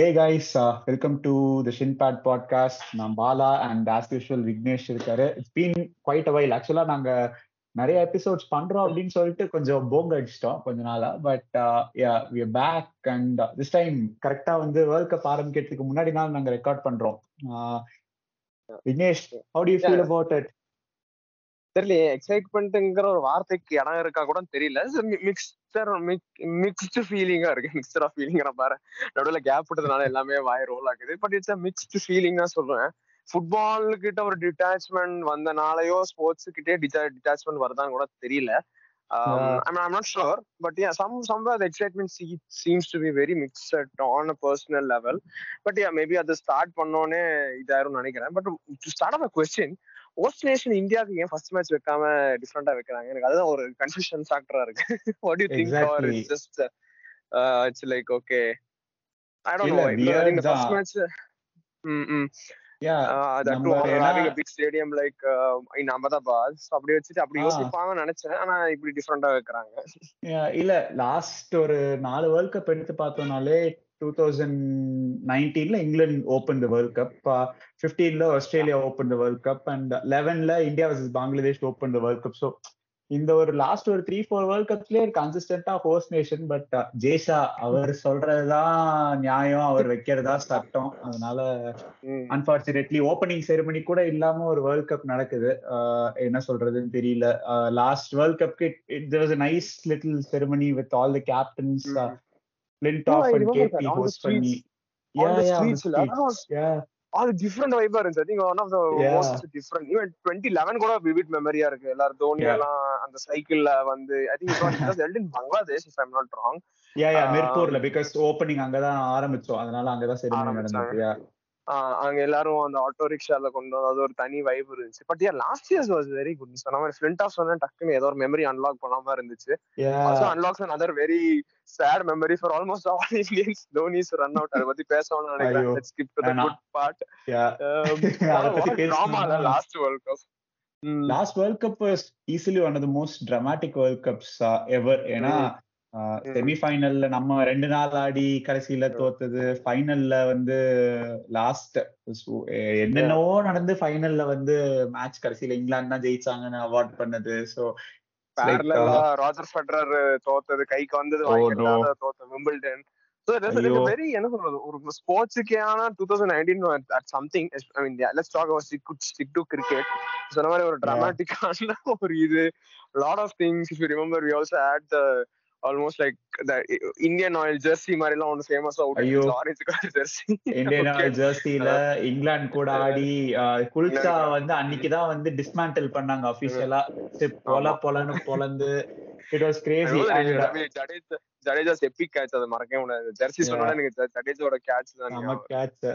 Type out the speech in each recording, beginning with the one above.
Hey guys, uh, welcome to the Shinpad podcast. நான் Bala and as usual Vignesh இருக்காரு. It's been quite a while ஆக்சுவலா நாங்க நிறைய episodes பண்றோம் அப்படின்னு சொல்லிட்டு கொஞ்சம் போங்க அடிச்சிட்டோம் கொஞ்ச நாளா. But we back and this time கரெக்டா வந்து வேர்ல்ட் கப் ஆரம்பிக்கிறதுக்கு முன்னாடி நாள் நாங்க ரெக்கார்ட் பண்றோம். Vignesh how do you feel about it தெரியல எக்ஸைட்மெண்ட்ங்கிற ஒரு வார்த்தைக்கு இடம் இருக்கா கூட தெரியல. மிக்சர் மிக்ஸ்டு ஃபீலிங்கா இருக்கு. மிக்சர் ஆஃப் ஃபீலிங் பாரு நடுவில் கேப் விட்டதுனால எல்லாமே வாய் ரோல் ஆகுது. But it's a mixed feeling தான் சொல்லுவேன் ஃபுட்பால் கிட்ட ஒரு டிட்டாச்மெண்ட் வந்தனாலயோ ஸ்போர்ட்ஸ் கிட்டே டிட்டாச்மெண்ட் வருதான்னு கூட தெரியல. I'm, I'm not sure, but yeah, some somewhere the excitement see, seems to be very mixed on a personal level. But yeah, maybe at the start பண்ணோனே இதாயிரும் நினைக்கிறேன். But to start off a question host nation இந்தியாவுக்கு ஏன் first match வைக்காம டிஃப்ரெண்டா வைக்கிறாங்க? எனக்கு அதுதான் ஒரு கன்ஃபியூஷன் ஃபேக்டரா இருக்கு. What you think or it's just it's like okay I don't know இந்த ஃபர்ஸ்ட் மேட்ச் ம் ம். Big stadium like in Ahmedabad அப்படி வச்சுட்டு அப்படி யோசிப்பாங்கன்னு நினைச்சேன். ஆனா இப்படி டிஃப்ரெண்டா வைக்கிறாங்க. இல்ல லாஸ்ட் ஒரு நாலு வேர்ல்ட் கப் எடுத்து பார்த்தோம்னாலே two thousand நைன்டீன்ல England open the world cup ஃபிஃப்டீன்ல Australia open the world cup and லெவன்ல India versus Bangladesh open the world cup so இந்த ஒரு லாஸ்ட் ஒரு த்ரீ ஃபோர் வேர்ல்ட் கப்ஸ்லயே கன்சிஸ்டன்டா ஹோஸ்ட் நேஷன் பட் ஜேஷா அவர் சொல்றதுதான் நியாயம் அவர் வைக்கிறதா சட்டம். அதனால அன்பார்ச்சுனேட்லி ஓப்பனிங் செரிமனி கூட இல்லாம ஒரு வேர்ல்ட் கப் நடக்குது. என்ன சொல்றதுன்னு தெரியல. Last world கப்க்கு it was nice little ceremony with all the captains Flintoff no, and KP host பண்ணி yeah yeah yeah. அது டிஃப்ரெண்ட் வைபா இருந்துச்சு I think one of the most different even twenty eleven கூட vivid மெமரியா இருக்கு. எல்லாரும் தோனி எல்லாம் அந்த சைக்கிள்ல வந்து I think in Bangladesh if not wrong yeah yeah மிர்பூர்ல because opening அங்கதான் ஆரம்பிச்சோம். அதனால அங்கதான் சரி நடந்துச்சு. அங்க எல்லாரும் அந்த ஆட்டோ ரிக்ஷால கொண்டு வந்து அது ஒரு தனி வைப் இருந்துச்சு. But yeah last years was very good சொன்ன மாதிரி ஃபிளிண்ட் ஆஃப் சொன்ன டக்குன்னு ஏதோ ஒரு மெமரி அன்லாக் பண்ணாம இருந்துச்சு. Unlocks another very sad memory for almost all Indians Dhoni's run out அதை பத்தி பேசணும்னு நினைக்கிறேன். Let's skip to the good part பேசலாமா last world cup last world cup easily one of the most dramatic world cups ever ஏன்னா செமிஃபைனல்ல நம்ம ரெண்டு நாள் ஆடி கடைசியில தோத்தது. ஃபைனல்ல வந்து லாஸ்ட் என்னென்னவோ நடந்து ஃபைனல்ல வந்து மேட்ச் கடைசியில இங்கிலாந்து தான் ஜெயிச்சாங்கன்னு அவார்ட் பண்ணது. சோ ராஜர் ஃபெடரர் தோத்தது கைக்கு வந்தது தோத்த விம்பிள்டன் வெரி என்ன சொல்றது ஒரு ஸ்போர்ட்ஸுக்கான two thousand nineteen at something I mean let's talk our stick stick to cricket சொன்ன மாதிரி ஒரு டிராமாட்டிக்கான ஒரு இது. Lot of things if you remember we also had almost like Indian oil jersey மாதிரி எல்லாம் ஒன்று ஃபேமஸ் ஐயோ. Orange colour jersey Indian oil ஜெர்சில England கூட ஆடி குல்சா வந்து அன்னைக்கு தான் வந்து டிஸ்மேண்டில் பண்ணாங்க அபிஷியலா போல போலன்னு பொலந்து. It was crazy Jadeja's epic catch அது மறக்கவே முடியாது. ஜெர்சி சொன்னா எனக்கு ஜடேஜாவோட கேட்ச் தான் கேட்ச்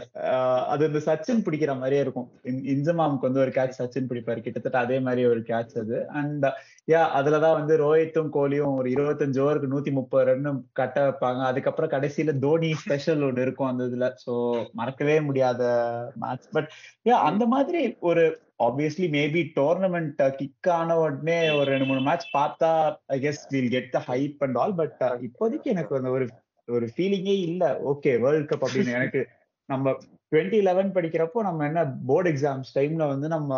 அது இந்த சச்சின் பிடிக்கிற மாதிரியே இருக்கும். இன்ஜமாமுக்கு வந்து ஒரு கேட்ச் சச்சின் பிடிப்பாரு. கிட்டத்தட்ட அதே மாதிரி ஒரு கேட்ச் அது. அண்ட் யா அதுலதான் வந்து ரோஹித்தும் கோலியும் ஒரு இருபத்தஞ்சு ஓவருக்கு நூத்தி முப்பது ரன் கட்ட வைப்பாங்க. அதுக்கப்புறம் கடைசியில தோனி ஸ்பெஷல் ஒன்று இருக்கும் அந்த இதுல. சோ மறக்கவே முடியாத மேட்ச் பட் யா அந்த மாதிரி ஒரு ஆப்வியஸ்லி மேபி டோர்னமெண்ட் கிக் ஆன உடனே ஒரு ரெண்டு மூணு மேட்ச் பார்த்தா I guess will get the hype and all but இப்போதைக்கு எனக்கு அந்த ஒரு ஒரு ஃபீலிங்கே இல்ல. ஓகே வேர்ல்ட் கப் அப்படின்னு எனக்கு நம்ம டுவெண்ட்டி லெவன் படிக்கிறப்போ நம்ம என்ன போர்டு எக்ஸாம்ஸ் டைம்ல வந்து நம்ம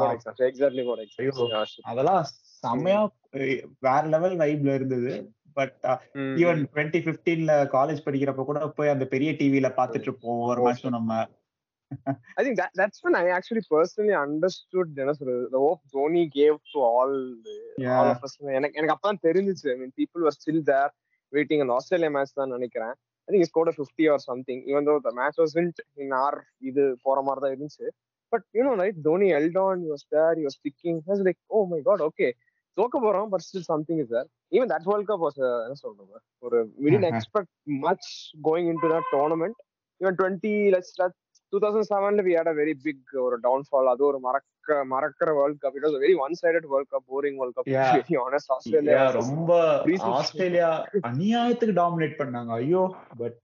அதெல்லாம் செம்மையா வேற லெவல் வைப்ல இருந்தது. பட் ஈவன் டுவெண்ட்டி பிப்டீன்ல காலேஜ் படிக்கிறப்ப கூட போய் அந்த பெரிய டிவில பாத்துட்டு இருப்போம். ஒரு மாசம் நம்ம I think that that's when I actually personally understood என்ன சொல்றது the hope Dhoni gave to all yeah. all of us எனக்கு எனக்கு அப்பதான் தெரிஞ்சிச்சு I mean people were still there waiting an Australia match தான் நினைக்கிறேன் I think he scored a 50 or something even though the match wasn't in our இது போற மாதிரி தான் இருந்துச்சு but you know right Dhoni held on he was there he was sticking I was like oh my god okay தோக்க போறோம் but still something is there even that world cup was என்ன சொல்றது ஒரு we did expect much going in to that tournament even twenty let's two thousand செவன்ல we had a very big ஒரு downfall அது ஒரு மறக்க மறக்கிற world cup it was very one sided world cup boring world cup very honest Australia ரொம்ப Australia அநியாயத்துக்கு dominate பண்ணாங்க. ஐயோ பட்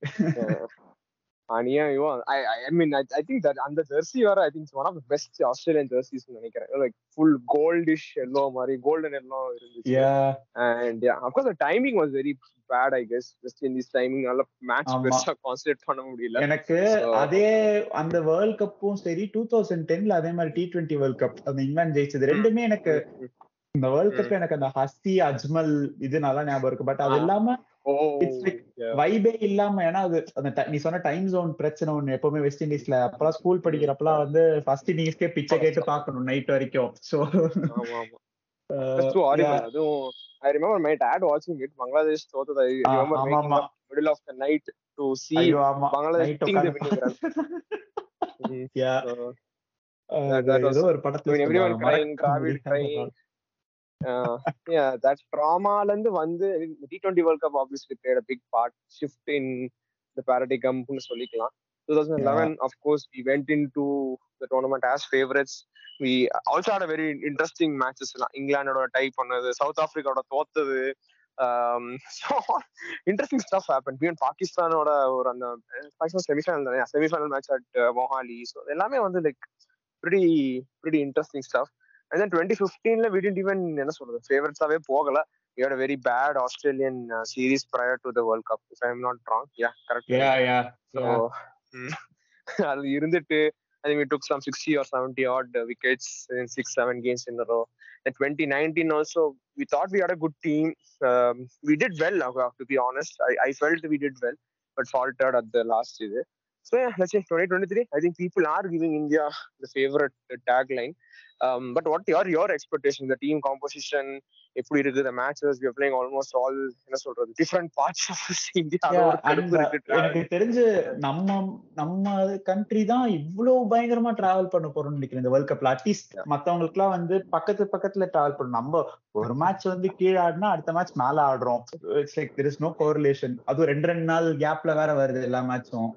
And yeah, you are. I, I, I mean, I, I think that அந்த வர I think it's one of the best Australian jerseys நினைக்கிறேன் like full goldish yellow மாதிரி golden yellow இருந்துச்சு Yeah, and yeah of course the timing was very bad I guess just in this timing நல்ல match. பெருசா concentrate பண்ண முடியல எனக்கு அதே அந்த வேர்ல்ட் கப்பும் சரி டூ தௌசண்ட் டென்ல அதே மாதிரி டி டுவெண்ட்டி வேர்ல்ட் கப் அந்த இங்கிலாந்து ஜெயிச்சது ரெண்டுமே எனக்கு இந்த வேர்ல்ட் கப்ல எனக்கு அந்த ஹஸ்தி அஜ்மல் இது நல்லா ஞாபகம் இருக்கு பட் அது. இல்லாம. வைபே இல்லாம ஏன்னா அது அந்த நீ சொன்ன டைம் ஜோன் பிரச்சனை ஒண்ணு எப்பவுமே வெஸ்ட் இண்டீஸ்ல அப்பெல்லாம் ஸ்கூல் படிக்கிறப்பெல்லாம் வந்து ஃபர்ஸ்ட் இண்டிங்ஸ்க்கே பிச்சை கேட்டு பாக்கணும் நைட் வரைக்கும் சோ. அதுவும் I remember my dad watching it. Bangladesh தோத்தது. To see ஐயோ ஆமா Bangladesh night. Yeah. So, Uh, That- that was- ஏதோ ஒரு படத்துல I mean, everyone சொல்லுவாங்க, that trauma இருந்து வந்து T twenty world cup obviously played a big part shift in the பேரடிகம்னு சொல்லிக்கலாம். Two thousand eleven of course we went into the tournament as favourites we also had very interesting matches எல்லாம் இங்கிலாண்டோட tie பண்ணது south ஆப்பிரிக்காவோட தோத்தது interesting stuff happen even பாகிஸ்தானோட ஒரு அந்த Pakistan semifinal தானே semifinal match at Mohali so எல்லாமே வந்து like pretty pretty interesting stuff. And then 2015 we didn't even என்ன சொல்றது ஃபேவரட்ஸாவே போகல we had a very bad australian uh, series prior to the world cup if i'm not wrong yeah correct Yeah, yeah, so yeah. mm, அது இருந்துட்டு think we took some 60 or 70 odd uh, wickets in six, seven games in a row. In 2019 also, we thought we had a good team. Um, we did well, uh, to be honest. I, I felt we did well, but faltered at the last year. So yeah, let's say 2023. I think people are giving India the favorite tagline. Um, but what are your expectations? The team composition, எப்படி இருக்கு the matches, we are playing almost all என்ன சொல்றது uh, இருக்கு travel. எனக்கு தெரிஞ்சு நம்ம நம்ம country தான் இவ்வளவு பயங்கரமா டிராவல் பண்ண போறோம்னு நினைக்கிறேன் இந்த வேர்ல்ட் கப்ல அட்லீஸ்ட் மத்தவங்களுக்கு எல்லாம் வந்து பக்கத்து பக்கத்துல டிராவல் பண்ணணும் நம்ம ஒரு மேட்ச் வந்து கீழே ஆடினா அடுத்த மேட்ச் மேல ஆடுறோம் it's like there is no correlation அதுவும் ரெண்டு ரெண்டு நாள் கேப்ல வேற வருது எல்லா மேட்சும்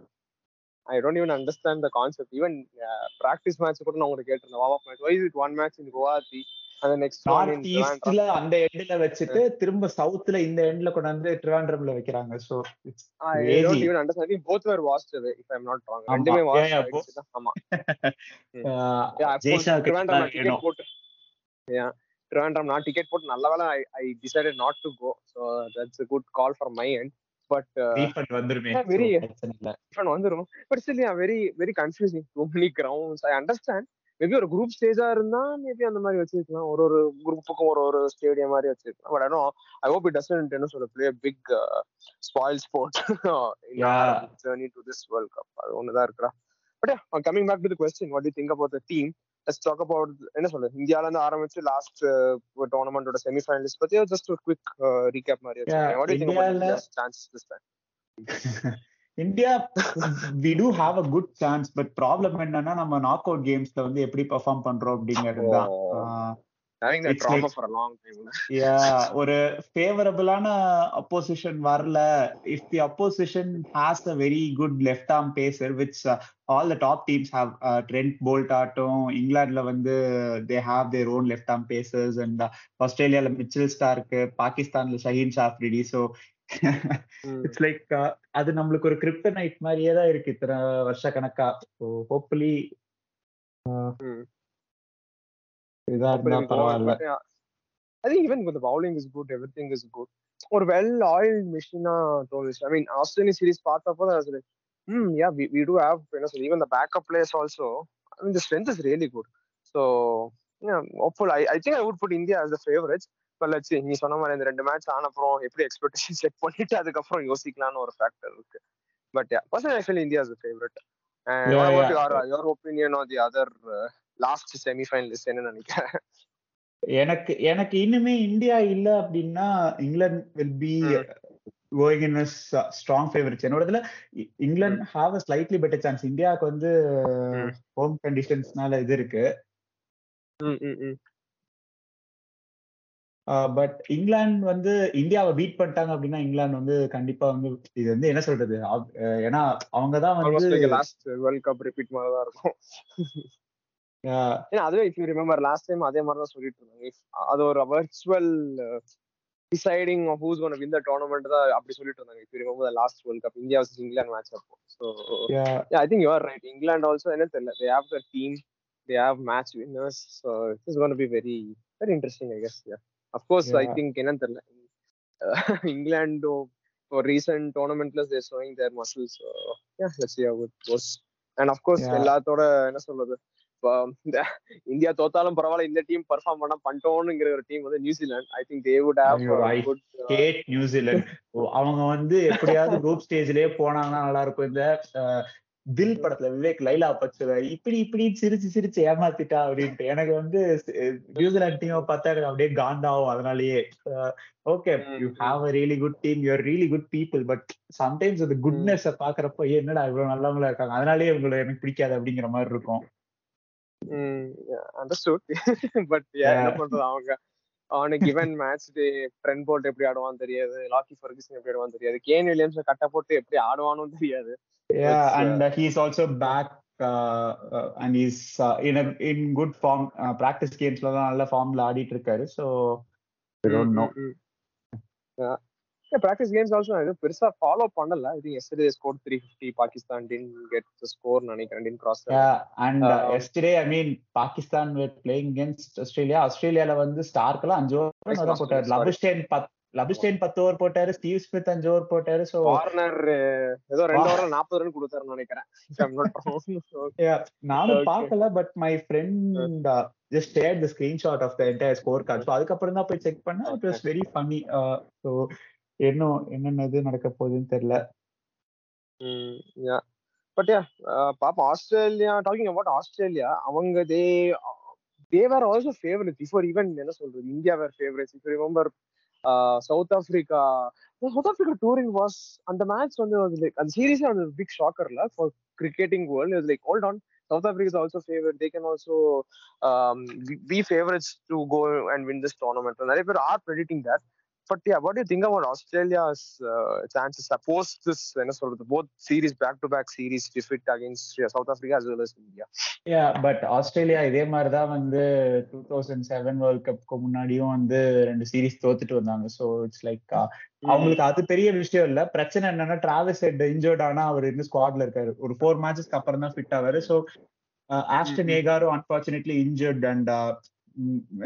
I don't even understand the concept. Even uh, practice match கூட நான் உங்களுக்கு கேட்டிருந்தேன் match in Guwahati and the next one in north Trivandrum? ஈஸ்ட்ல அந்த எண்ட்ல வச்சுட்டு திரும்ப சவுத்ல இந்த எண்ட்ல கொண்டு வந்து ட்ரிவாண்ட்ரம்ல வைக்கிறாங்க so even understand. I think both were washed away, if I'm not wrong. ஆமா. ரெண்டுமே தான். ஆமா. uh, நான் ticket வேணும் போட்டு Yeah. Trivandrum நான் ticket போட்டு நல்ல வேளை I decided not to go. So that's a good call from my end. But uh, refund வந்துருமே. yeah, very, very confusing. Too many grounds. I understand. Maybe ஒரு group ஸ்டேஜா இருந்தா மேபி அந்த மாதிரி வச்சிருக்கலாம். ஒரு ஒரு குரூப்புக்கும் ஒரு ஒரு ஸ்டேடியம் மாதிரி வச்சிருக்கலாம். பட் ஆனால் ஐ ஹோப் இட் டசன்ட் என்ன சொல்ல play big spoil sport. Journey to this world cup அது ஒண்ணுதான் இருக்குடா. But coming back to the question what you think about the team let's talk about என்ன சொல்ல இந்தியால இருந்து ஆரம்பிச்சு லாஸ்ட் டோர்னமெண்டோட செமிஃபைனலிஸ்ட் பத்தி ஜஸ்ட் ஒரு குவிக் ரீகேப் மாதிரி what think this time India we do have a good chance but problem என்னன்னா நம்ம நாக் அவுட் கேம்ஸ்ல வந்து எப்படி பெர்ஃபார்ம் பண்றோம் அப்படிங்கிறது தான் Having that It's trauma like- for a long time Yeah, ஒரு ஃபேவரபிளான அப்போசிஷன் வரல if the opposition has a very good left arm pacer which all the top teams have Trent Boult ஆட்டும் இங்கிலாந்துல வந்து they have their own left arm pacers and ஆஸ்திரேலியால Mitchell Starc பாகிஸ்தான்ல Shaheen Afridi so. It's like அது நம்மளுக்கு ஒரு கிரிப்ட night மாதிரியே தான் இருக்கு இத்தனை வருஷ கணக்கா ஸோ ஹோப்ஃபுல்லி. இதா இருந்தா பரவாயில்ல. think even with the bowling is good, everything is good. ஒரு வெல் ஆயில்ட் மிஷினா தோணுச்சு. ஐ மீன் ஆஸ்திரேலியன் சீரிஸ் பார்த்தப்போ தான் சொல்லி ம் yeah we we do have என்ன சொல்லி even the backup players also I mean the strength is really good so hopeful I I think I would put India as the favorites but லட்ஸ் நீ சொன்ன மாதிரி இந்த ரெண்டு மேட்ச் ஆன அப்புறம் எப்படி எக்ஸ்பெக்டேஷன் செட் பண்ணிட்டு அதுக்கப்புறம் யோசிக்கலாம்னு ஒரு ஃபேக்டர் இருக்கு. But yeah personal actually India is favourite your opinion on the other last semifinalist என்ன நினைக்கிறேன்? எனக்கு எனக்கு இன்னுமே இந்தியா இல்ல அப்படின்னா England will be. Going in strong favourites என்னோட இதுல England have a slightly better chance இந்தியாவுக்கு வந்து. ஹோம் கண்டிஷன்ஸ்னால இது இருக்கு. பட் இங்கிலாந்து வந்து இந்தியாவை பீட் பண்ணிட்டாங்க அப்படின்னா இங்கிலாந்து வந்து கண்டிப்பா வந்து இது வந்து என்ன சொல்றது? ஏன்னா அவங்க தான் ஆல்மோஸ்ட் வந்து லாஸ்ட் வேர்ல்ட் கப் ரிப்பீட் மாதிரி தான் இருக்கும். ஏன்னா அதுவே if you remember last time அதே மாதிரி தான் சொல்லிட்டு இருந்தாங்க அது ஒரு virtual deciding who's gonna win the tournament தான் அப்படி சொல்லிட்டு இருந்தாங்க இப்போ remember last world cup India versus England match அப்போ. So. I think you are right England also என்ன தெரியல. They have the team they have match winners so it is gonna be very very interesting I guess of course I. Think என்னன்னு தெரியல. England for recent tournaments they're showing their muscles. So yeah let's see how it goes. And of course Yeah. எல்லாத்தோட என்ன சொல்றது? இந்த India தோத்தாலும் பரவாயில்ல இந்த team perform பண்ண பண்ணிட்டோம்ங்கிற ஒரு டீம் வந்து New Zealand. I think they would have good had New Zealand. அவங்க வந்து எப்படியாவது குரூப் ஸ்டேஜ்லயே போனாங்கன்னா நல்லா இருக்கும் இந்த தில் படத்துல விவேக் லைலா பச்சுல இப்படி இப்படி சிரிச்சு சிரிச்சு ஏமாத்திட்டா அப்படின்ட்டு. எனக்கு வந்து நியூசிலாந்து டீமை பார்த்தா எனக்கு அப்படியே காண்டாவும் அதனாலயே. Okay you have a really good team you're really good people but sometimes அந்த குட்னஸ் பாக்குறப்போ என்னடா இவ்வளவு நல்லவங்களா இருக்காங்க? அதனாலயே இவங்களை எனக்கு பிடிக்காது அப்படிங்கிற மாதிரி இருக்கும். அண்டர்ஸ்டுட் பட் என்ன பண்றது அவங்க? அவனுக்கு கிவன் மேட்ச் ட்ரெண்ட் போட்டு எப்படி ஆடுவான்னு தெரியாது. லாக்கி ஃபர்கிசன் எப்படி ஆடுவான்னு தெரியாது. கேன் வில்லியம்ஸ் கட்ட போட்டு எப்படி ஆடுவானும் தெரியாது. Yeah, It's, and uh, he's also back uh, uh, and he's uh, in a in good form. Uh, practice games ல தான் நல்ல ஃபார்ம்ல ஆடிட்டு இருக்காரு. So we don't know. Practice games also இது பெருசா ஃபாலோ பண்ணல I think yesterday score three fifty Pakistan didn't get score நினைக்கிறேன் didn't cross uh, Uh, yesterday, I mean, Pakistan were playing against Australia. ஆஸ்திரேலியால வந்து ஸ்டார்க்கெல்லாம் அஞ்சு ஓவர் cross, போட்டாரு. லபுஸ்டேன் பத் லபுஸ்டேன் பத்து ஓவர் போட்டாரு. ஸ்டீவ் ஸ்மித் அஞ்சு ஓவர் போட்டாரு. So வார்னர் ஏதோ ரெண்டு Wow. ஓவர் நாற்பது ரன் கொடுத்தாருன்னு நினைக்கிறேன் நானும். பார்க்கல but my friend just share the screenshot of the entire score card so அதுக்கப்புறம் தான் போய் செக் பண்ணா இட் வாஸ் வெரி ஃபன்னி என்ன என்னென்ன இது நடக்க போகுதுன்னு தெரியல. Mm, யா பாப்போம். ஆஸ்திரேலியா டாக்கிங் அபவுட் ஆஸ்திரேலியா அவங்க they they were also favourite before even என்ன சொல்றது? India were favourite if remember South Africa South Africa touring was அந்த மேட்ச் வந்து அது லைக் அந்த சீரீஸ் வந்து big ஷாக்கர்ல for cricketing world is like hold on South Africa is also favourite they can also be favourites to go and win this tournament நிறைய பேர் are predicting that What do you think about Australia's uh, chances? Suppose this, என்ன சொல்றது, both series back-to-back series defeat against uh, South Africa as well as India. Yeah but Australia இதே மாதிரி தான் வந்து two thousand seven world கப்க்கு முன்னாடியும் வந்து ரெண்டு சீரிஸ் தோத்துட்டு வந்தாங்க ஸோ இட்ஸ் லைக் அவங்களுக்கு அது பெரிய விஷயம் இல்ல பிரச்சனை என்னன்னா டிராவல்ஸ் ஹெட் இன்ஜர்ட் ஆனா அவர் இன்னும் ஸ்குவாட்ல இருக்காரு ஒரு ஃபோர் மேட்சஸ்க்கு அப்புறம் தான் ஃபிட் ஆவாரு so Ashton. ஏகாரும் unfortunately injured and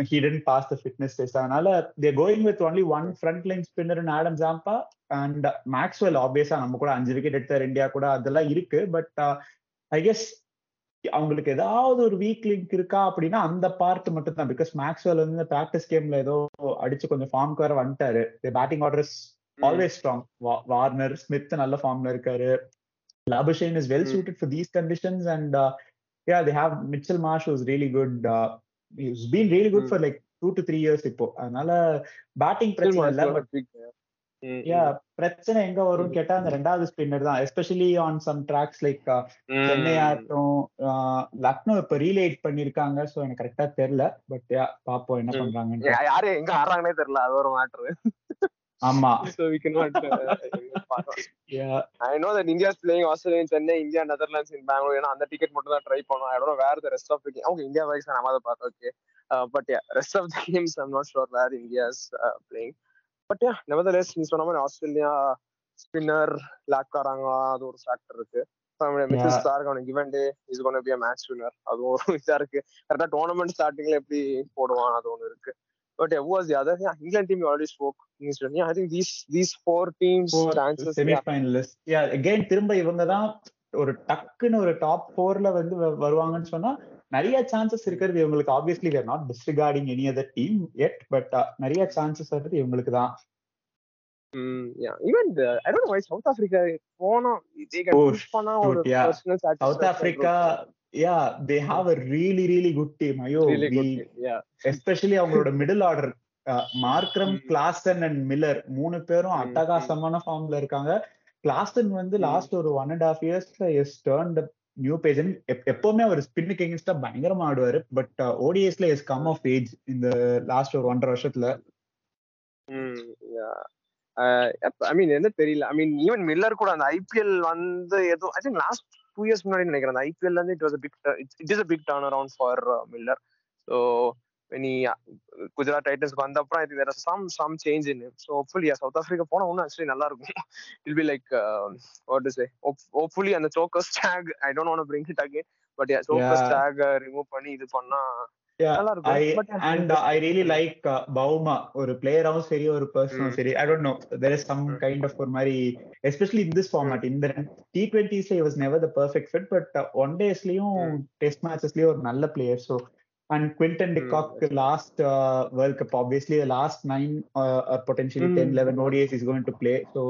he didn't pass the fitness test. அதனால they're going with only one front line spinner in Adam Zampa and Maxwell ஆப்வியஸா நம்ம கூட அஞ்சு விக்கெட் எடுத்தார் இந்தியா கூட. அதெல்லாம் இருக்கு. பட் ஐ கெஸ் அவங்களுக்கு ஏதாவது ஒரு வீக் லிங்க் இருக்கா அப்படின்னா அந்த பார்ட் மட்டும் தான். பிகாஸ் மேக்ஸ்வெல் வந்து பிராக்டிஸ் கேம்ல ஏதோ அடிச்சு கொஞ்சம் ஃபார்முக்கு வர வந்துட்டாரு. Batting orders always strong Warner Smith நல்ல ஃபார்ம்ல இருக்காரு. Labuschagne is well Mm. Suited for these conditions and yeah they have Mitchell Marsh was really good is been really good. For like two to three years இப்போ. அதனால batting பிரச்சனை இல்ல but yeah பிரச்சனை எங்க வரும் கேட்டா அந்த ரெண்டாவது ஸ்பின்னர் தான். Especially on some tracks like. Chennai ஆகட்டும் லக்னோ இப்ப ரீலேட் பண்ணிருக்காங்க சோ எனக்கு கரெக்டா தெரியல. பட் பாப்போம் என்ன. பண்றாங்கன்னு யாரு எங்க ஆடுறாங்கன்னே தெரியல அது ஒரு மேட்ரு ஆமா so we cannot uh, பார்க்கலாம். யா I know that India is playing Australia in Chennai, India, Netherlands in Bangalore. ஏன்னா அந்த டிக்கெட் மட்டும் தான் ட்ரை பண்ணோம். I don't know where the rest of the game. Okay, India wise நம்ம அதை பார்த்தோம். Okay. Uh, but yeah, rest of the games I'm not sure where India is uh, playing. But yeah, nevertheless நீ சொன்ன மாதிரி Australia spinner lock ஆறாங்க அது ஒரு factor இருக்கு Mitchell Yeah. Starc அவனுக்கு given day is gonna be match winner அது ஒரு இதா இருக்கு கரெக்டா டோர்னமெண்ட் ஸ்டார்டிங்ல எப்படி போடுவான் அது ஒன்று இருக்கு but who was the other yeah england team you already spoke yeah i think these these four teams chances yeah. Yeah again திரும்ப இவங்க தான் ஒரு டக்குன்னு ஒரு டாப் ஃபோர்ல வந்து வ- வருவாங்கன்னு சொன்னா நிறைய சான்சஸ் இருக்கிறது இவங்களுக்கு obviously were not disregarding any other team yet but நிறைய சான்சஸ் வருது இவங்களுக்கு தான் Mm, yeah. Even the, I don't know why South Africa போனா they can Oh, push பண்ணா ஒரு shoot, yeah. personal satisfaction South Africa yeah they have team ஐயோ really good team. Yeah. Especially அவங்களோட middle order Markram Mm. Klaasen and Miller மூணு பேரும் Mm, அட்டகாசமான ஃபார்ம்ல இருக்காங்க கிளாசன் வந்து Mm. லாஸ்ட் ஒரு ஒன் அண்ட் ஹாஃப் இயர்ஸ்ல எஸ் டேர்ன் நியூ பேஜ் எப்பவுமே அவர் ஸ்பின்னுக்கு எகென்ஸ்டா பயங்கரமா ஆடுவாரு பட் ஓடிஎஸ்ல எஸ் கம் ஆஃப் ஏஜ் இந்த லாஸ்ட் ஒரு ஒன்றரை வருஷத்துல Mm, yeah. Uh, yep, I mean என்ன தெரியல ஐ மீன் ஈவன் மில்லர் கூட அந்த ஐபிஎல் வந்து ஏதோ I think last two years முன்னாடி நினைக்கிறேன். அந்த ஐபிஎல் வந்து it was big it is a big turn around for Miller so when he uh, Gujarat Titans வந்த அப்புறம் I think some some change in so hopefully South Africa போனா இன்னும் actually நல்லா இருக்கும். Will be like what say hopefully அந்த chokers tag I don't want bring it again but Yeah. Tag remove பண்ணி இது பண்ணா Yeah, நல்லா இருக்கும் I but and I really like uh, Bauma. ஒரு பிளேயராவும் சரி ஒரு பர்சனும். சரி. I don't know there is some Mm. kind of ஒரு மாதிரி எஸ்பெஷலி in this format இந்த T டுவெண்ட்டிஸ்ல was never the perfect fit but one டேஸ்லயும். Test மேட்சஸ்லயும் ஒரு நல்ல player so and Quinton de Kock last world cup obviously last nine potentially. Ten eleven ODIs is going to play so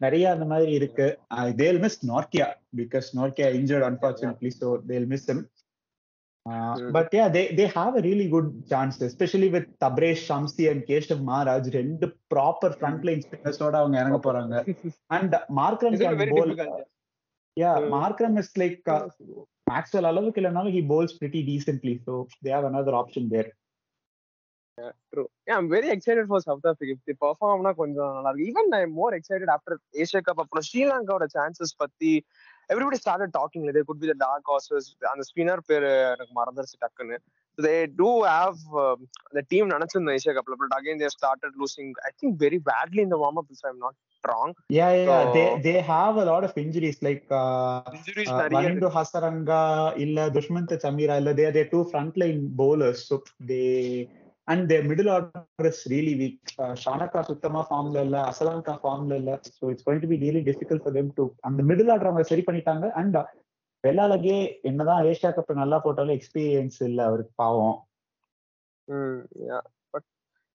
நிறைய அந்த மாதிரி இருக்கு. They'll miss Nortje because Nortje injured unfortunately so they'll miss him. Uh, Mm. but yeah, they they have a really good chance, especially with Tabresh Shamsi and Keshav Maharaj, ரெண்டு proper Mm. Front line ஸ்பின்னர்ஸோட அவங்க இறங்க போறாங்க and Markram bowl. Yeah Mm. Markram is like Maxwell அளவுக்கு இல்லைனாலும் he bowls pretty decently so they have another option there True. Yeah, I'm very excited for South Africa. If they perform னா கொஞ்சம் நல்லா இருக்கும். Even I'm more excited after Asia Cup அப்புறம் ஸ்ரீலங்காவோட chances பத்தி everybody started talking like they could be the dark horses அந்த spinner பேரு எனக்கு மறந்துருச்சு டக்குன்னு So they do have um, the team நினைச்சிருந்தோம் ஏசியா கப்ல but again they started losing I think very badly in the warm up if I'm not wrong yeah yeah So- they they have a lot of injuries like uh, injuries uh, நிறைய Vanindo Hasaranga இல்ல துஷ்மந்த் சமீரா இல்ல they are their two front line bowlers so they and their middle order is really weak uh, Shanaka சுத்தமா ஃபார்ம்ல இல்ல அசலாங்கா ஃபார்ம்ல இல்ல so it's going to be really difficult for them to அந்த middle order அவங்க சரி பண்ணிட்டாங்க அண்ட் வெள்ளாலகே என்னதான் ஏஷியா கப் நல்லா போட்டாலும் எக்ஸ்பீரியன்ஸ் இல்ல அவருக்கு பாவம் Mm, yeah but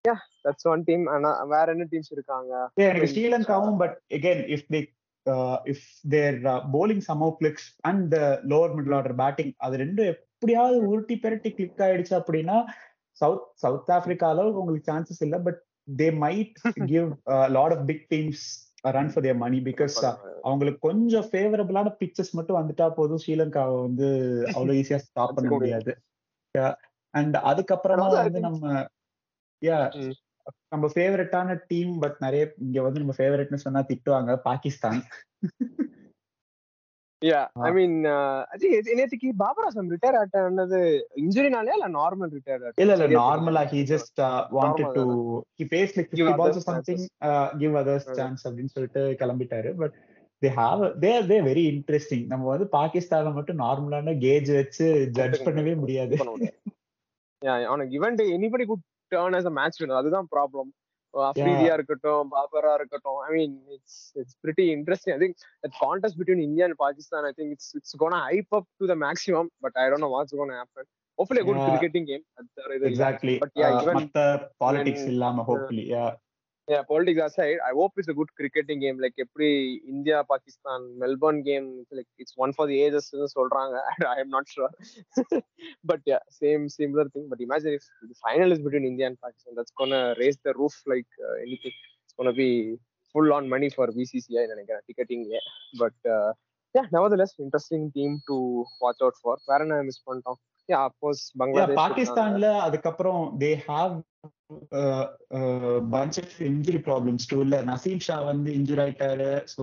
yeah that's one team ஆனா வேற என்ன டீம்ஸ் இருக்காங்க Yeah, எனக்கு ஸ்ரீலங்காவும் but again if they uh, if their uh, bowling somehow clicks and the lower middle order batting அது ரெண்டும் எப்படியாவது உருட்டி பெரட்டி கிளிக் ஆயிடுச்சு அப்படின்னா சவுத் சவுத் ஆப்பிரிக்கா அளவுக்கு உங்களுக்கு சான்சஸ் இல்ல but they might give lot of big teams run for their money because அவங்களுக்கு கொஞ்சம் ஃபேவரபிளான பிக்சர்ஸ் மட்டும் வந்துட்டா போதும். ஸ்ரீலங்காவை வந்து அவ்வளவு ஈஸியா ஸ்டாப் பண்ண முடியாது. அண்ட் அதுக்கப்புறமா வந்து நம்ம யா. நம்ம ஃபேவரட்டான டீம் பட் நிறைய இங்க வந்து நம்ம ஃபேவரட்னு சொன்னா திட்டுவாங்க பாகிஸ்தான். யா ஐ. மீன் நேத்துக்கு பாபர் அசம் ரிட்டையர் ஆட்டது இன்ஜுரினாலே இல்ல நார்மல் ரிட்டையர் இல்ல இல்ல நார்மலா he just wanted to he face like Give 50 balls others or something chances. uh, give others Mm. chance அப்படின்னு சொல்லிட்டு கிளம்பிட்டாரு. But they have they they very interesting நம்ம வந்து பாகிஸ்தான்ல மட்டும் நார்மலான கேஜ் வச்சு ஜட்ஜ் பண்ணவே முடியாது. Yeah on given day anybody good turn as a match winner அதுதான் ப்ராப்ளம் அஃப்ரீதியா இருக்கட்டும் பாபரா இருக்கட்டும். I mean it's it's pretty interesting I think that contest between India and Pakistan I think it's it's gonna hype up to the maximum but I don't know what's gonna happen hopefully good. Cricketing game அது exactly But yeah, even மத்த politics when- இல்லாம hopefully yeah, politics aside, I hope it's a good cricketing game. Like every India Pakistan Melbourne game, it's like it's one for the ages. I am not sure, but yeah, same similar thing. But imagine if the final is between India and Pakistan, that's gonna raise the roof like uh, anything. It's gonna be full on money for BCCI and ticketing. Yeah, but uh, yeah, nevertheless, interesting team to watch out for. Varana, I miss one. பாகிஸ்தான்ல அதுக்கப்புறம் they have bunch of injury problems too இல்ல நசீம் ஷா வந்து injury ஆயிட்டாரு. So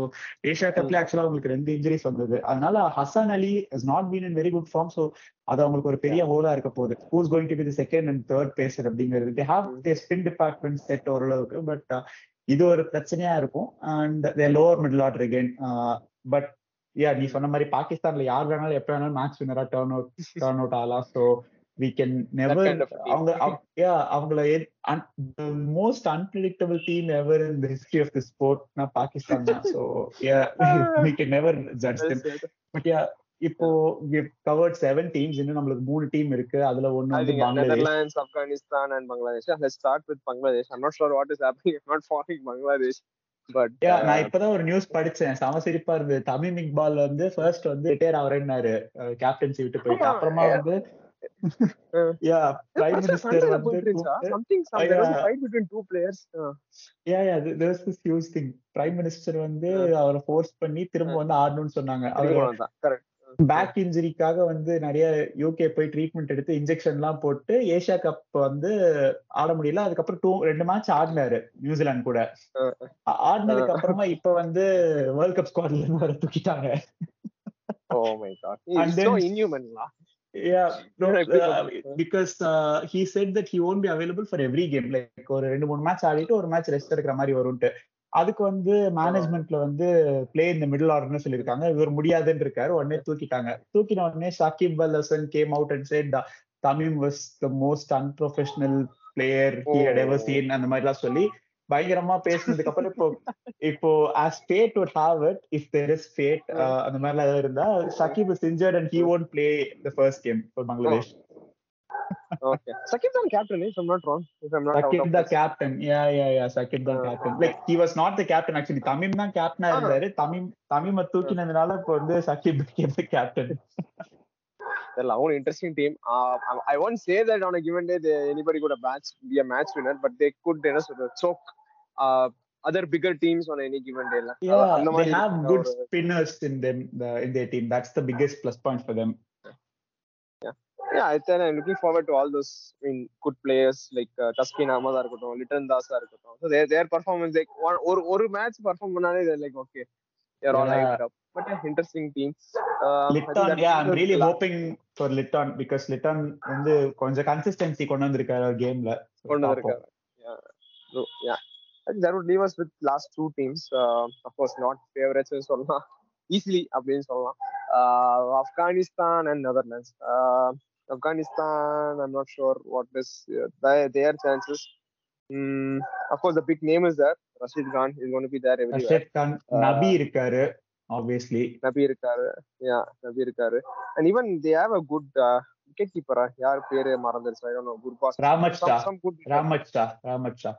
Asia கப்ல ஆக்சுவலா அவங்களுக்கு ரெண்டு injuries வந்தது. அதனால Hasan Ali is not been in very good form so அது அவங்களுக்கு ஒரு பெரிய ஹோலா இருக்க போகுது. Who's going to be the second and third pacer அப்படிங்கிறது. They have they spin department set ஓரளவுக்கு பட் இது ஒரு பிரச்சனையா இருக்கும். And they lower middle order again but yeah நீ சொன்ன மாதிரி பாகிஸ்தான்ல யார் வேணாலும் எப்ப வேணாலும் மேட்ச் வினரா டர்ன் அவுட் டர்ன் அவுட் ஆகலாம் ஸோ வி கேன் நெவர். அவங்க யா அவங்கள most unpredictable team ever in the history of the ஸ்போர்ட்னா Pakistan தான் so yeah we can never judge them but yeah இப்போ கவர்ட் செவன் டீம்ஸ் இன்னும் நம்மளுக்கு மூணு team இருக்கு அதுல ஒண்ணு வந்து think Bangladesh Netherlands, Afghanistan, and Bangladesh. Yeah, let's start with Bangladesh. I'm not sure what is happening. But yeah uh, நான் இப்பதான் ஒரு நியூஸ் படிச்சேன். சம சிரிப்பா இருந்தது. தமிம் இக்பால் வந்து ஃபர்ஸ்ட் வந்து ரிட்டையர் ஆவரேன்னாரு கேப்டன்சி விட்டு போயிட்டு. அப்புறமா. வந்து யா பிரைம் மினிஸ்டர் வந்து two players. Uh, yeah yeah there's this huge thing. Prime minister வந்து. அவரை ஃபோர்ஸ் பண்ணி திரும்ப வந்து ஆடணும்னு சொன்னாங்க. அவர். பேக் இன்ஜுரிக்காக வந்து நிறைய யூகே போய் ட்ரீட்மெண்ட் எடுத்து இன்ஜெக்ஷன் எல்லாம் போட்டு ஏசியா கப் வந்து ஆட முடியல. அதுக்கப்புறம் டூ ரெண்டு மேட்ச் ஆடினாரு நியூசிலாந்து கூட. ஆடினதுக்கு அப்புறமா இப்ப வந்து வேர்ல்ட் கப் ஸ்குவாட்ல இருந்து வர தூக்கிட்டாங்க. Said that he won't be available for every game. Like ஒரு ரெண்டு மூணு மேட்ச் ஆடிட்டு ஒரு மேட்ச் ரெஸ்ட் எடுக்கிற மாதிரி வரும்ட்டு. அதுக்கு வந்து மேனேஜ்மெண்ட்ல வந்து பிளே இந்த மிடில் ஆர்டர்னு சொல்லியிருக்காங்க. இவர் முடியாதுன்னு இருக்காரு உடனே தூக்கிட்டாங்க. தூக்கின உடனே Shakib Al Hasan came out and said Tamim was the most unprofessional player he ever. Seen அந்த மாதிரிலாம் சொல்லி பயங்கரமா பேசினதுக்கு அப்புறம் இப்போ இப்போ as fate would have it if there is fate uh, அந்த மாதிரிலாம் ஏதாவது இருந்தா Shakib is injured and he won't play the first game for Bangladesh. Uh, captain. uh, Like he was not the captain actually. Tamim தான் கேப்டனா Ah. இருந்தாரு. தமிம் தமிம தூக்கினதுனால இப்போ வந்து Shakib became the captain. They're our interesting team. Uh, I, I won't say that on a given day they, anybody could have match be a match winner, but they could you know, sort of choke uh, other bigger teams on any given day. lah. Yeah, அந்த they மாதிரி have ஒரு- good spinners Yeah, I tell I'm looking forward to all those I mean good players like uh, Taskin Ahmad இருக்கட்டும் லிட்டன் தாஸ் இருக்கட்டும் so their their performance like one ஒரு ஒரு match perform பண்ணாலே they're like okay they're all Yeah. hyped up but yeah, interesting team uh, Litton, yeah, I'm really last- hoping for Litton because Litton வந்து கொஞ்சம் consistency கொண்டு வந்திருக்காரு கேம்ல கொண்டு வந்திருக்காரு yeah so, yeah that would leave us with last two teams uh, of course not favorites சொல்லலாம் easily அப்படின்னு சொல்லலாம் uh, Afghanistan and Netherlands uh, Afghanistan I'm not sure what is uh, their, chances mm, of course the big name is there Rashid Khan is going to be there everywhere Rashid Khan நபி இருக்காரு obviously நபி இருக்காரு யா நபி இருக்காரு and even they have a good uh, wicket keeper யார் பேரு மறந்துருச்சு I don't know some, some good ராமட் Shah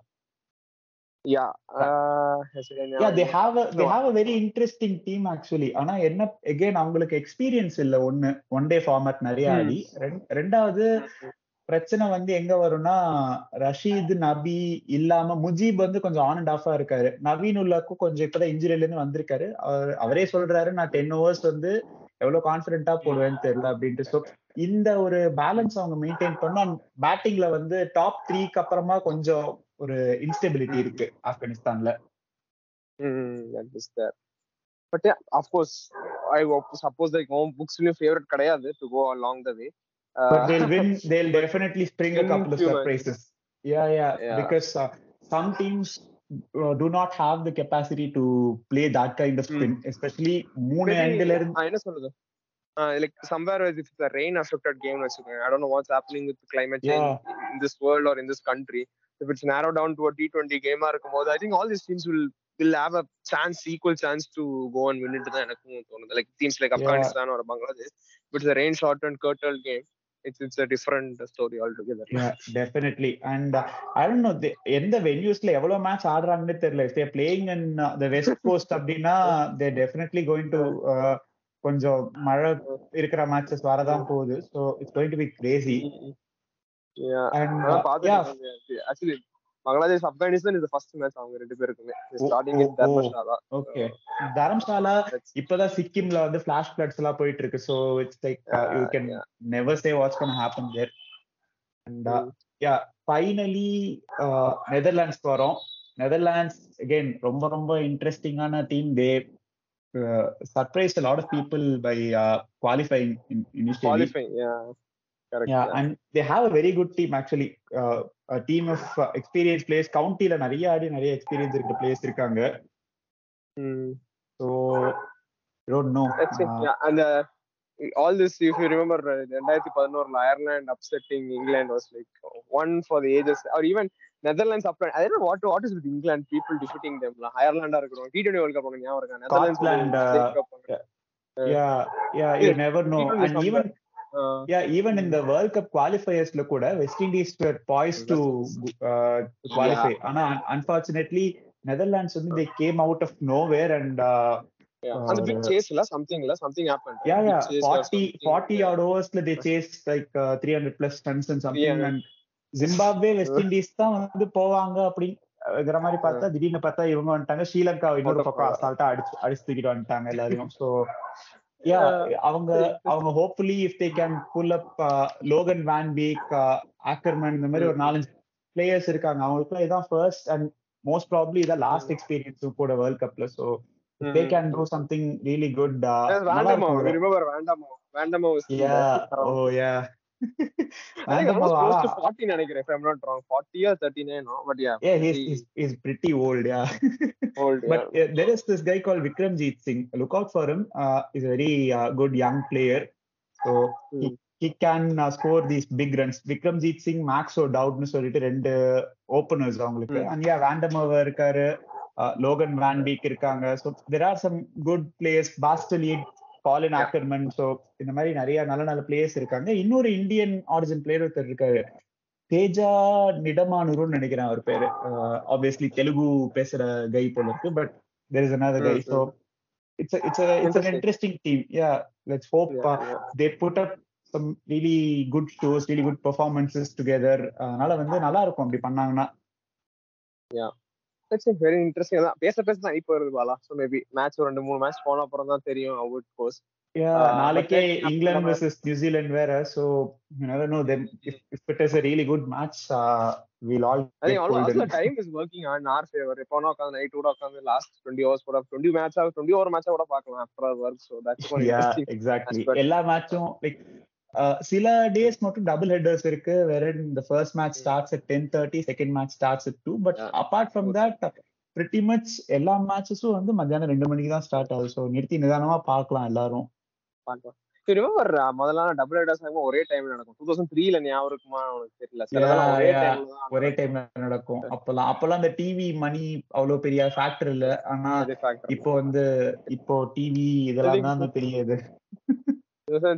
a very interesting team actually. ஆனா என்ன again அவங்களுக்கு எக்ஸ்பீரியன்ஸ் இல்ல. ஒண்ணு ஒன் டே ஃபார்மேட் நிறைய Hmm. ஆடி. ரெண்- ரெண்டாவது பிரச்சனை வந்து எங்க வரும்னா ரஷீத் நபி இல்லாம முஜீப் வந்து கொஞ்சம் ஆன் அண்ட் ஆஃபா இருக்காரு. நவீன் உல்லாக்கும் கொஞ்சம் இப்பதான் இன்ஜுரியில இருந்து வந்திருக்காரு. அவர் அவரே சொல்றாரு நான் டென் ஓவர்ஸ் வந்து எவ்வளவு கான்பிடென்ட்டா போடுவேன்னு தெரியல அப்படின்ட்டு. ஸோ இந்த ஒரு பேலன்ஸ் அவங்க மெயின்டைன் பண்ணா பேட்டிங்ல வந்து டாப் த்ரீக்கு அப்புறமா கொஞ்சம் ஒரு இன்ஸ்டெபிலிட்டி இருக்கு ஆப்கானிஸ்தான்ல Mm, course, I hope- suppose like home books your favorite கிடையாது. Uh, but they'll win. They'll definitely spring a Win couple of few surprises. Yeah, yeah, Yeah. Because uh, some teams uh, do not have the capacity to play that kind of spin, especially மூணு ல இருந்து என்ன சொல்றது Uh, somewhere if it's a rain affected game வச்சுக்கோங்க I don't know what's happening with the climate change in this world or in this country if it's narrowed down to a T20 game ஆ இருக்கும்போது I think all these teams will will have a chance equal chance to go and win it தான் எனக்கும் தோணுது like teams like Yeah. Afghanistan or Bangladesh if it's a rain shortened curtailed game it's it's a different story altogether Yeah, definitely. And uh, I don't know, they- எந்த வென்யூஸ்ல எவ்வளவு match ஆடுறாங்கன்னு தெரியல if playing in uh, the west coast அப்படின்னா they're definitely going to uh, கொஞ்சம் மழை இருக்கிற matches வரதான் போகுது so it's going to be crazy Yeah. and அதான் uh, Bangladesh Afghanistan is first match அவங்க ரெண்டு பேருக்குமே. Starting Dharamshala okay. தரம்சாலா இப்பதான் சிக்கிம்ல வந்து ஃபிளாஷ் ஃபிளட்ஸ் எல்லாம் போயிட்டு இருக்கு so it's like you can. Never say what's gonna happen there and. Yeah finally Netherlands வரோம் நெதர்லாண்ட்ஸ் அகைன் ரொம்ப ரொம்ப இன்ட்ரெஸ்டிங்கான team they surprise lot of people by qualifying initially qualifying yeah correct Yeah, and they have a very good team actually. Uh, a team of uh, experienced players. கவுண்டில நிறைய ஆடி நிறைய experience இருக்க players இருக்காங்க. ஸோ uh, all this, if you remember, uh, ரெண்டாயிரத்தி பதினோருல Ireland upsetting England was like one for the ages or even Netherlands up I don't what what is with England people defeating தெம்ல அயர்லாண்டா இருக்கட்டும் T twenty world cup ஞாபகம் இருக்கா? Netherlands yeah, yeah, you Yeah, never know. even And some- even yeah, even in the World Cup qualifiers ல கூட West Indies were poised to uh, to qualify. ஆனா unfortunately Netherlands வந்து they came out of nowhere and uh, அந்த Uh, big சேஸ்ல சம்திங்ல something happen yeah, yeah, 40, 40 odd overs ல they chased like uh, 300 plus runs and something Yeah. and Zimbabwe West Indies தான் வந்து போவாங்க அப்படிங்கிற மாதிரி பார்த்தா திடீர்னு பார்த்தா இவங்க வந்துட்டாங்க ஸ்ரீலங்கா இன்னொரு பக்கம். அசால்ட்டா அடிச்சு அடிச்சு தூக்கிட்டு வந்துட்டாங்க எல்லாரையும் சோ யா அவங்க அவங்க hopefully if they can pull up Logan van Beek Ackermann இந்த மாதிரி ஒரு நாலஞ்சு பிளேயர்ஸ் இருக்காங்க. அவங்களுக்கு இதான் ஃபர்ஸ்ட் அண்ட் மோஸ்ட் ப்ராப்ளி இதான் லாஸ்ட் எக்ஸ்பீரியன்ஸும் கூட வேர்ல்ட் கப்ல so they can do something really good வேண்டாமோ? ரிமெம்பர் வேண்டாமோ? வேண்டமா? ஓ யா ஃபார்ட்டி நினைக்கிறேன் if I'm not wrong 40 or 39 but yeah yeah he's, he's he's pretty old yeah old but uh, there is this guy called Vikramjeet Singh look out for him uh, he's a very uh, good young player so he he can uh, score these big runs Vikramjit Singh மேக்ஸோ டவுட்னு சொல்லிட்டு ரெண்டு openers அவங்களுக்கு வேண்டமோவர் இருக்காரு Logan van Beek இருக்காங்க so there are some good players Bas de Leede Colin Ackermann so இந்த மாதிரி நிறைய நல்ல நல்ல பிளேயர்ஸ் இருக்காங்க. இன்னொரு இந்தியன் ஆரிஜின் பிளேயர் ஒருத்தர் இருக்காரு. தேஜா நிடமானுருன்னு நினைக்கிறேன் அவர் பேரு. ஆப்வியஸ்லி தெலுங்கு பேசுற கை போல இருக்கு but there is another guy so it's a it's a it's an interesting. team. Yeah let's hope uh, they put up some really good shows really good performances together. அதனால வந்து நல்லா இருக்கும் அப்படி பண்ணாங்கன்னா. It's very interesting தான். பேச பேச தான் இப்போ வருது பாலா. ஸோ மேபி மேட்ச் ரெண்டு மூணு மேட்ச் போன அப்புறம் தான் தெரியும் how it goes நாளைக்கே இங்கிலாந்து வெர்சஸ் நியூசிலாந்து வேற. So you never know them if, if it is a really good match uh, we'll all I think also time is working on our favor. இப்போ உட்காந்து நைட் கூட உட்காந்து லாஸ்ட் 20 ஹவர்ஸ் கூட 20 match ஆகும் 20 ஓவர் மேட்ச் கூட பார்க்கலாம் after work so that's one exactly. எல்லா மேட்சும் லைக் சில டேஸ் மட்டும் டபுள் ஹெட்டர்ஸ் இருக்கு வேற இந்த first match starts at ten thirty second match starts at two but apart from that pretty much எல்லா மேட்சஸும் வந்து மத்தியானம் ரெண்டு மணிக்கு தான் ஸ்டார்ட் ஆகுது. ஸோ நிறுத்தி நிதானமா பார்க்கலாம் எல்லாரும். ரிமெம்பர் முதல்ல டபுள் ஹெட்டர்ஸ் ஒரே டைம்ல நடக்கும். டூ தௌசண்ட் த்ரீல ஞாபகம் இருக்குமா உனக்கு தெரியல? ஒரே டைம்ல நடக்கும். அப்பெல்லாம் அப்பெல்லாம் அந்த டிவி மணி அவ்வளவு பெரிய ஃபேக்டர் இல்ல. ஆனா இப்போ வந்து இப்போ டிவி இதெல்லாம் தான் பெரிய இது.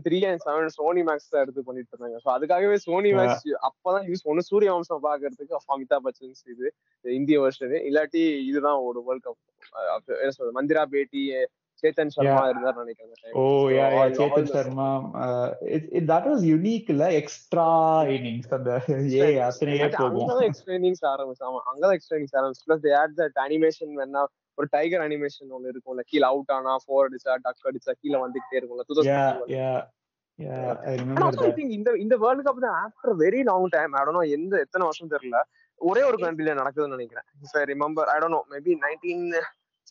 Three and seven Sony Max தான் எடுத்து பண்ணிட்டு இருந்தாங்க. ஸோ அதுக்காகவே சோனி மேக்ஸ் அப்பதான் யூஸ் ஒன்னு சூரிய வம்சம் பாக்குறதுக்கு அமிதாப் பச்சன் இது இந்திய வருஷன் இல்லாட்டி இதுதான் ஒரு வேர்ல்ட் கப் என்ன சொல்றது? மந்திரா பேட்டி சேத்தன் சர்மா இருந்தார் நினைக்கிறேன் ஓ yeah Chetan Sharma that was unique இல்ல எக்ஸ்ட்ரா இன்னிங்ஸ் அந்த ஏ அத்தனையே போகும். எக்ஸ்ட்ரா இன்னிங்ஸ் ஆரம்பிச்சு ஆமா அங்கதான் எக்ஸ்ட்ரா இன்னிங்ஸ் ஆரம்பிச்சு. Plus they add that animation வேணா ஒரு டைகர் அனிமேஷன் ஒன்னு இருக்கும்ல. கீழ அவுட் ஆனா ஃபோர் அடிச்சா டக் அடிச்சா கீழ வந்துட்டே இருக்கும்ல. இந்த இந்த வேர்ல்ட் கப் தான் after very long time I don't எந்த எத்தனை வருஷம் தெரியல. ஒரே ஒரு கண்ட்ரில நடக்குதுன்னு நினைக்கிறேன். Sir remember I don't know maybe nineteen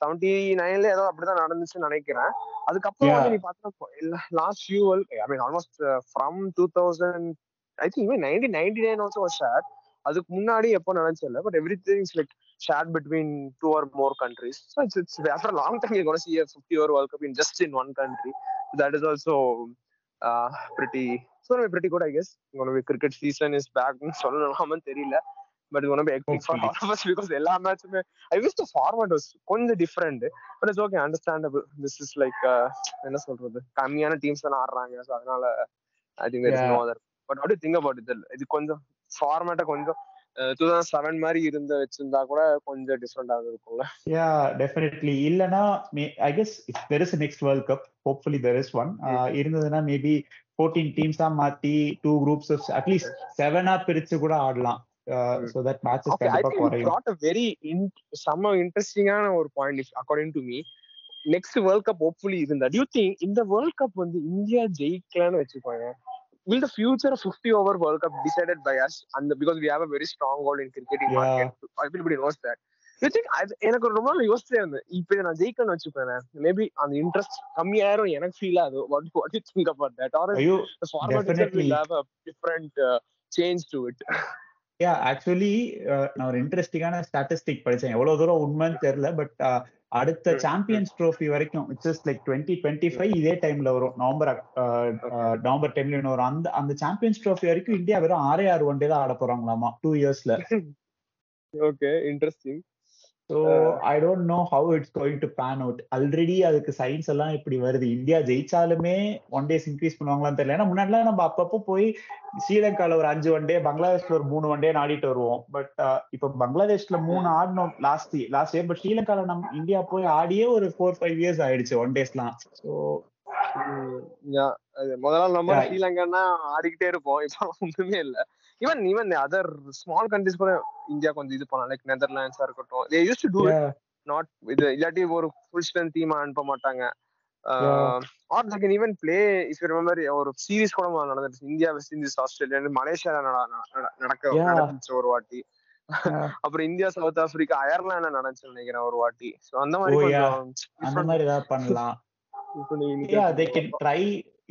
seventy நைன்ல ஏதோ அப்படிதான் நடந்துச்சுன்னு நினைக்கிறேன். அதுக்கப்புறம் வந்து நீ பார்த்தா last few I mean almost from two thousand I think nineteen ninety nine also share அதுக்கு முன்னாடி எப்போ நடந்துச்சு but every things like shared between two or more countries. So it's, it's after a long time you're going to see a 50 over World Cup in just in one country. So that is also uh, pretty. It's going to be pretty good, I guess. Going to be cricket season is back. சொல்லலாமனு தெரியல but இது one be hectic for all of us because எல்லா மேட்சுமே I wish the format was கொஞ்சம் different but it's okay understandable this is like என்ன சொல்றது கம்மியான teams எல்லாம் ஆடுறாங்க ஸோ அதனால I think there is no other but what you think about இது இது கொஞ்சம் ஃபார்மேட்டை கொஞ்சம் டூ தௌசண்ட் செவன் மாதிரி இருந்த வச்சிருந்தா கூட கொஞ்சம் டிஃப்ரெண்டா இருக்கும்ல. யா டெஃபினெட்லி இல்லனா I guess if there is next world cup hopefully there is one இருந்ததுன்னா மேபி ஃபோர்டீன் டீம்ஸா மாத்தி டூ குரூப்ஸ் அட்லீஸ்ட் செவனா பிரிச்சு கூட ஆடலாம். சோ தட் மேட்சஸ் கண்டிப்பா குறையும். a very செம்ம இன்ட்ரெஸ்டிங்கான ஒரு point according to me next world cup hopefully இருந்தா டியூ திங்க் இந்த வேர்ல்ட் கப் வந்து இந்தியா ஜெயிக்கலாம்னு வச்சுக்கோங்க will the future of 50 over World Cup decided by us? And the, because we have a very strong hold in cricketing Yeah. market, everybody knows that. You think எனக்கு ரொம்ப நாள் யோசிச்சே இருந்தேன் இப்ப நான் ஜெயிக்கணும்னு வச்சுப்பேன் மேபி அந்த இன்ட்ரெஸ்ட் கம்மியாயிரும் எனக்கு ஃபீல் ஆகுது what what you think about that or will have a different uh, change to it yeah actually நான் ஒரு இன்ட்ரெஸ்டிங்கான ஸ்டாட்டிஸ்டிக் படிச்சேன் எவ்வளவு தூரம் உண்மைன்னு தெரியல பட் அடுத்த சாம்பியன்ஸ் ட்ரோஃபி வரைக்கும் it's like twenty twenty five இதே டைம்ல வரும். நவம்பர் நவம்பர் டைம்ல வரும். அந்த அந்த சாம்பியன்ஸ் ட்ரோஃபி வரைக்கும் இந்தியா வெறும் ஆறே ஆறு ஒன் டே தான் ஆட போறாங்களாமா? டூ இயர்ஸ்ல okay interesting so I don't know how it's going to pan out already அதுக்கு சயின்ஸ் எல்லாம் இப்படி வருது. இந்தியா ஜெயிச்சாலுமே ஒன் டேஸ் இன்க்ரீஸ் பண்ணுவாங்களான்னு தெரியல. ஏன்னா முன்னாடிலாம் நம்ம அப்பப்போ போய் ஸ்ரீலங்கால ஒரு அஞ்சு ஒன் டே பங்களாதேஷ்ல ஒரு மூணு ஒன் டே ஆடிட்டு வருவோம். பட் இப்போ பங்களாதேஷ்ல மூணு ஆடணும் லாஸ்ட் லாஸ்ட் இயர் பட் ஸ்ரீலங்கால நம்ம இந்தியா போய் ஆடியே ஒரு ஃபோர் ஃபைவ் இயர்ஸ் ஆயிடுச்சு ஒன் டேஸ்லாம் ஸோ முதல்ல நம்ம. ஸ்ரீலங்கன்னா ஆடிக்கிட்டே இருப்போம். இப்போ ஒண்ணுமே இல்ல. Even even other small countries கூட இந்தியா கொஞ்சம் இது பண்ணலாம். லைக் நெதர்லாண்ட்ஸா இருக்கட்டும். They use to do not இது இல்லாட்டி ஒரு ஃபுல் ஸ்ட்ரென்த் டீமா அனுப்ப மாட்டாங்க. Or like even play if you remember ஒரு சீரிஸ் கூட முதல்ல நடந்துச்சு இந்தியா வெஸ்ட் இண்டீஸ் ஆஸ்திரேலியா நட- நடக்க. நடந்துச்சு ஒரு வாட்டி. அப்புறம் இந்தியா சவுத் ஆப்பிரிக்கா அயர்லாண்ட்ல நடந்துச்சு நினைக்கிறேன் ஒரு வாட்டி. சோ அந்த மாதிரி Oh. கொஞ்சம் அந்த மாதிரி பண்ணலாம். Try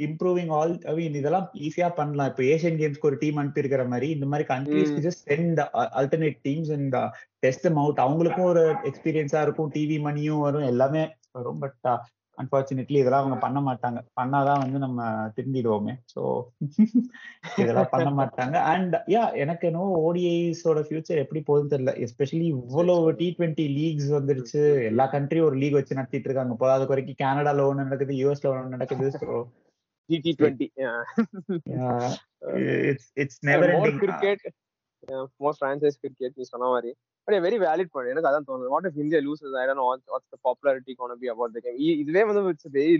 improving all I mean இதெல்லாம் ஈஸியா பண்ணலாம். இப்போ ஏசியன் கேம்ஸ்க்கு ஒரு டீம் அனுப்பி இருக்கிற மாதிரி இந்த மாதிரி கண்ட்ரீஸ்க்கு just send alternate teams and test out அவங்களுக்கும் ஒரு எக்ஸ்பீரியன்ஸா இருக்கும். டிவி மணியும் வரும் எல்லாமே வரும். பட் அன்பார்ச்சுனேட்லி இதெல்லாம் அவங்க பண்ண மாட்டாங்க. பண்ணாதான் வந்து நம்ம திரும்பிடுவோமே ஸோ இதெல்லாம் பண்ண மாட்டாங்க. அண்ட் யா எனக்கு என்னவோ ஓடிஐஸோட ஃபியூச்சர் எப்படி போகுதுன்னு தெரியல. எஸ்பெஷலி இவ்வளவு டி டுவெண்ட்டி லீக்ஸ் வந்துருச்சு. எல்லா கண்ட்ரியும் ஒரு லீக் வச்சு நடத்திட்டு இருக்காங்க. இப்போ அதுக்கு வரைக்கும் கனடால ஒன்று நடக்குது யூஎஸ்ல ஒன்று நடக்குது. So GT twenty it's it's never cricket most franchise cricket நீ சொன்ன மாதிரி. பட் வெரி வேலிட் பாயிண்ட் எனக்கு அதான் தோணுது. What if India loses I don't know what's the popularity gonna be about the game இதுவே வந்து it's very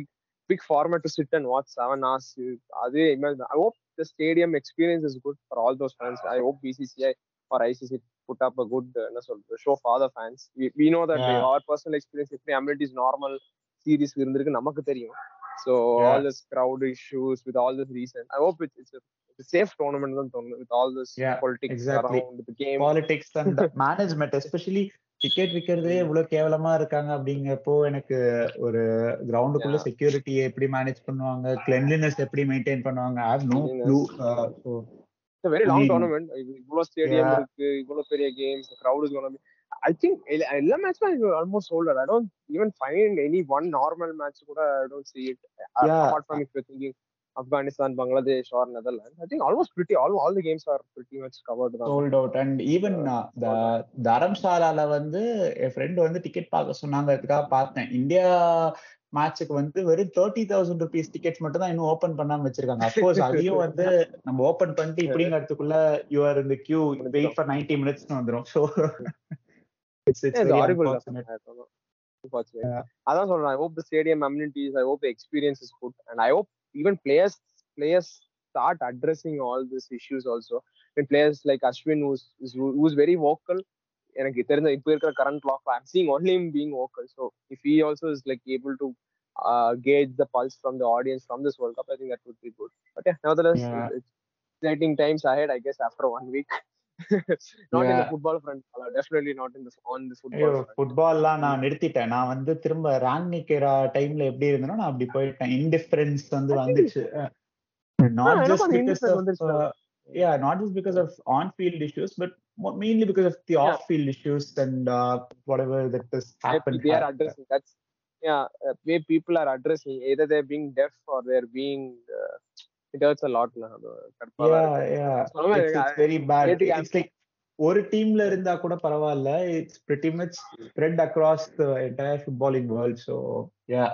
big format to sit and watch seven hours அது I hope the stadium experience is good for all those fans I hope BCCI or ICC put up a good என்ன சொல்றது show for the fans we know that our personal experience எப்படி amenities normal series இருந்திருக்கு நமக்கு தெரியும். So all this crowd issues with all this reason I hope it's it's safe tournament தான் தோணுது with all this politics around the game politics and management especially ticket விற்கிறதே இவ்வளவு கேவலமா இருக்காங்க அப்படிங்கறப்போ எனக்கு ஒரு கிரவுண்டுக்குள்ள செக்யூரிட்டி எப்படி மேனேஜ் பண்ணுவாங்க கிளென்லினஸ் எப்படி மெயின்டைன் பண்ணுவாங்க I have no clue very long tournament இவ்வளவு ஸ்டேடியம் இருக்கு இவ்வளவு பெரிய games crowd is I think எல்லா மேட்ச்மே almost sold out I don't even find any one normal match கூட I don't see it. Apart from if you're thinking Afghanistan, Bangladesh, or Netherlands. I think almost pretty all all the games are pretty much covered. Sold out. And even uh, the தரம்சாலால வந்து என் friend வந்து ticket பார்க்க சொன்னாங்க. அதுக்காக பார்த்தேன். India மேட்சுக்கு வந்து வெறும் தேர்ட்டி தௌசண்ட் ருபீஸ் டிக்கெட்ஸ் மட்டும் தான் இன்னும் ஓபன் பண்ணாம வச்சிருக்காங்க. அப்கோர்ஸ் அதையும் வந்து நம்ம ஓபன் பண்ணிட்டு இப்படிங்கிறதுக்குள்ள யூ ஆர் இந்த கியூ வெயிட் ஃபார் நைன்டி மினிட்ஸ்னு வந்துரும். So it's it's very unfortunate அதான் சொல்றேன் I hope the stadium amenities I hope the experience is good and I hope even players players start addressing all these issues also. When players like Ashwin who's who's very vocal எனக்கு தெரிஞ்ச இப்போ இருக்கிற current log I'm seeing only him being vocal so if he also is like able to gauge the pulse from the audience from this world cup I think that would be good but nevertheless Yeah. it's exciting times ahead I guess after uh, football front ஃபுட்பால்லாம் நான் நிறுத்திட்டேன் நான் வந்து திரும்ப rank நிக்கிற டைம்ல எப்படி இருந்தனோ நான் அப்படி போயிட்டேன் இன்டிஃபரன்ஸ் வந்து வந்துச்சு நாட் எனக்கும் just because. Of yeah not just because of on field issues but mo- mainly because of the Yeah. off field issues and uh, whatever that has Yeah, happened they are ha- addressing that's yeah uh, way people are addressing either they're being deaf or they're being uh, it hurts a lot now yeah yeah. சொல்லுங்க, it's, it's very bad. கேட்டுக்க- it's like ஒரு டீம்ல இருந்தா கூட பரவாயில்ல. It's pretty much spread across the entire footballing world so yeah.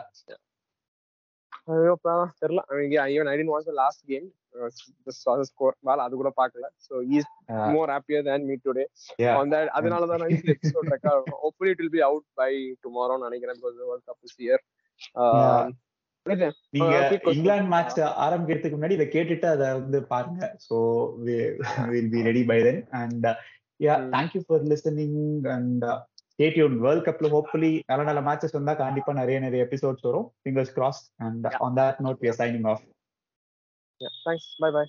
ஐயோ தெரியல. Even I didn't watch the last game score ball அது கூட பார்க்கல. So is more happier than me today on that அதனால தான் நான் இந்த episode record hopefully it will be out by tomorrow நினைக்கிறேன் because world cup is here Yeah. நீங்க. England match ஆரம்பிக்கிறதுக்கு முன்னாடி இதை கேட்டுட்டு அதை வந்து பாருங்க. So will be ready by then and yeah Mm. Thank you for listening and stay tuned world கப்ல ஹோப்ஃபுல்லி நல்ல நல்ல மேட்சஸ் வந்தா கண்டிப்பா நிறைய நிறைய எபிசோட்ஸ் வரும். Fingers crossed and on that note we are signing off thanks bye bye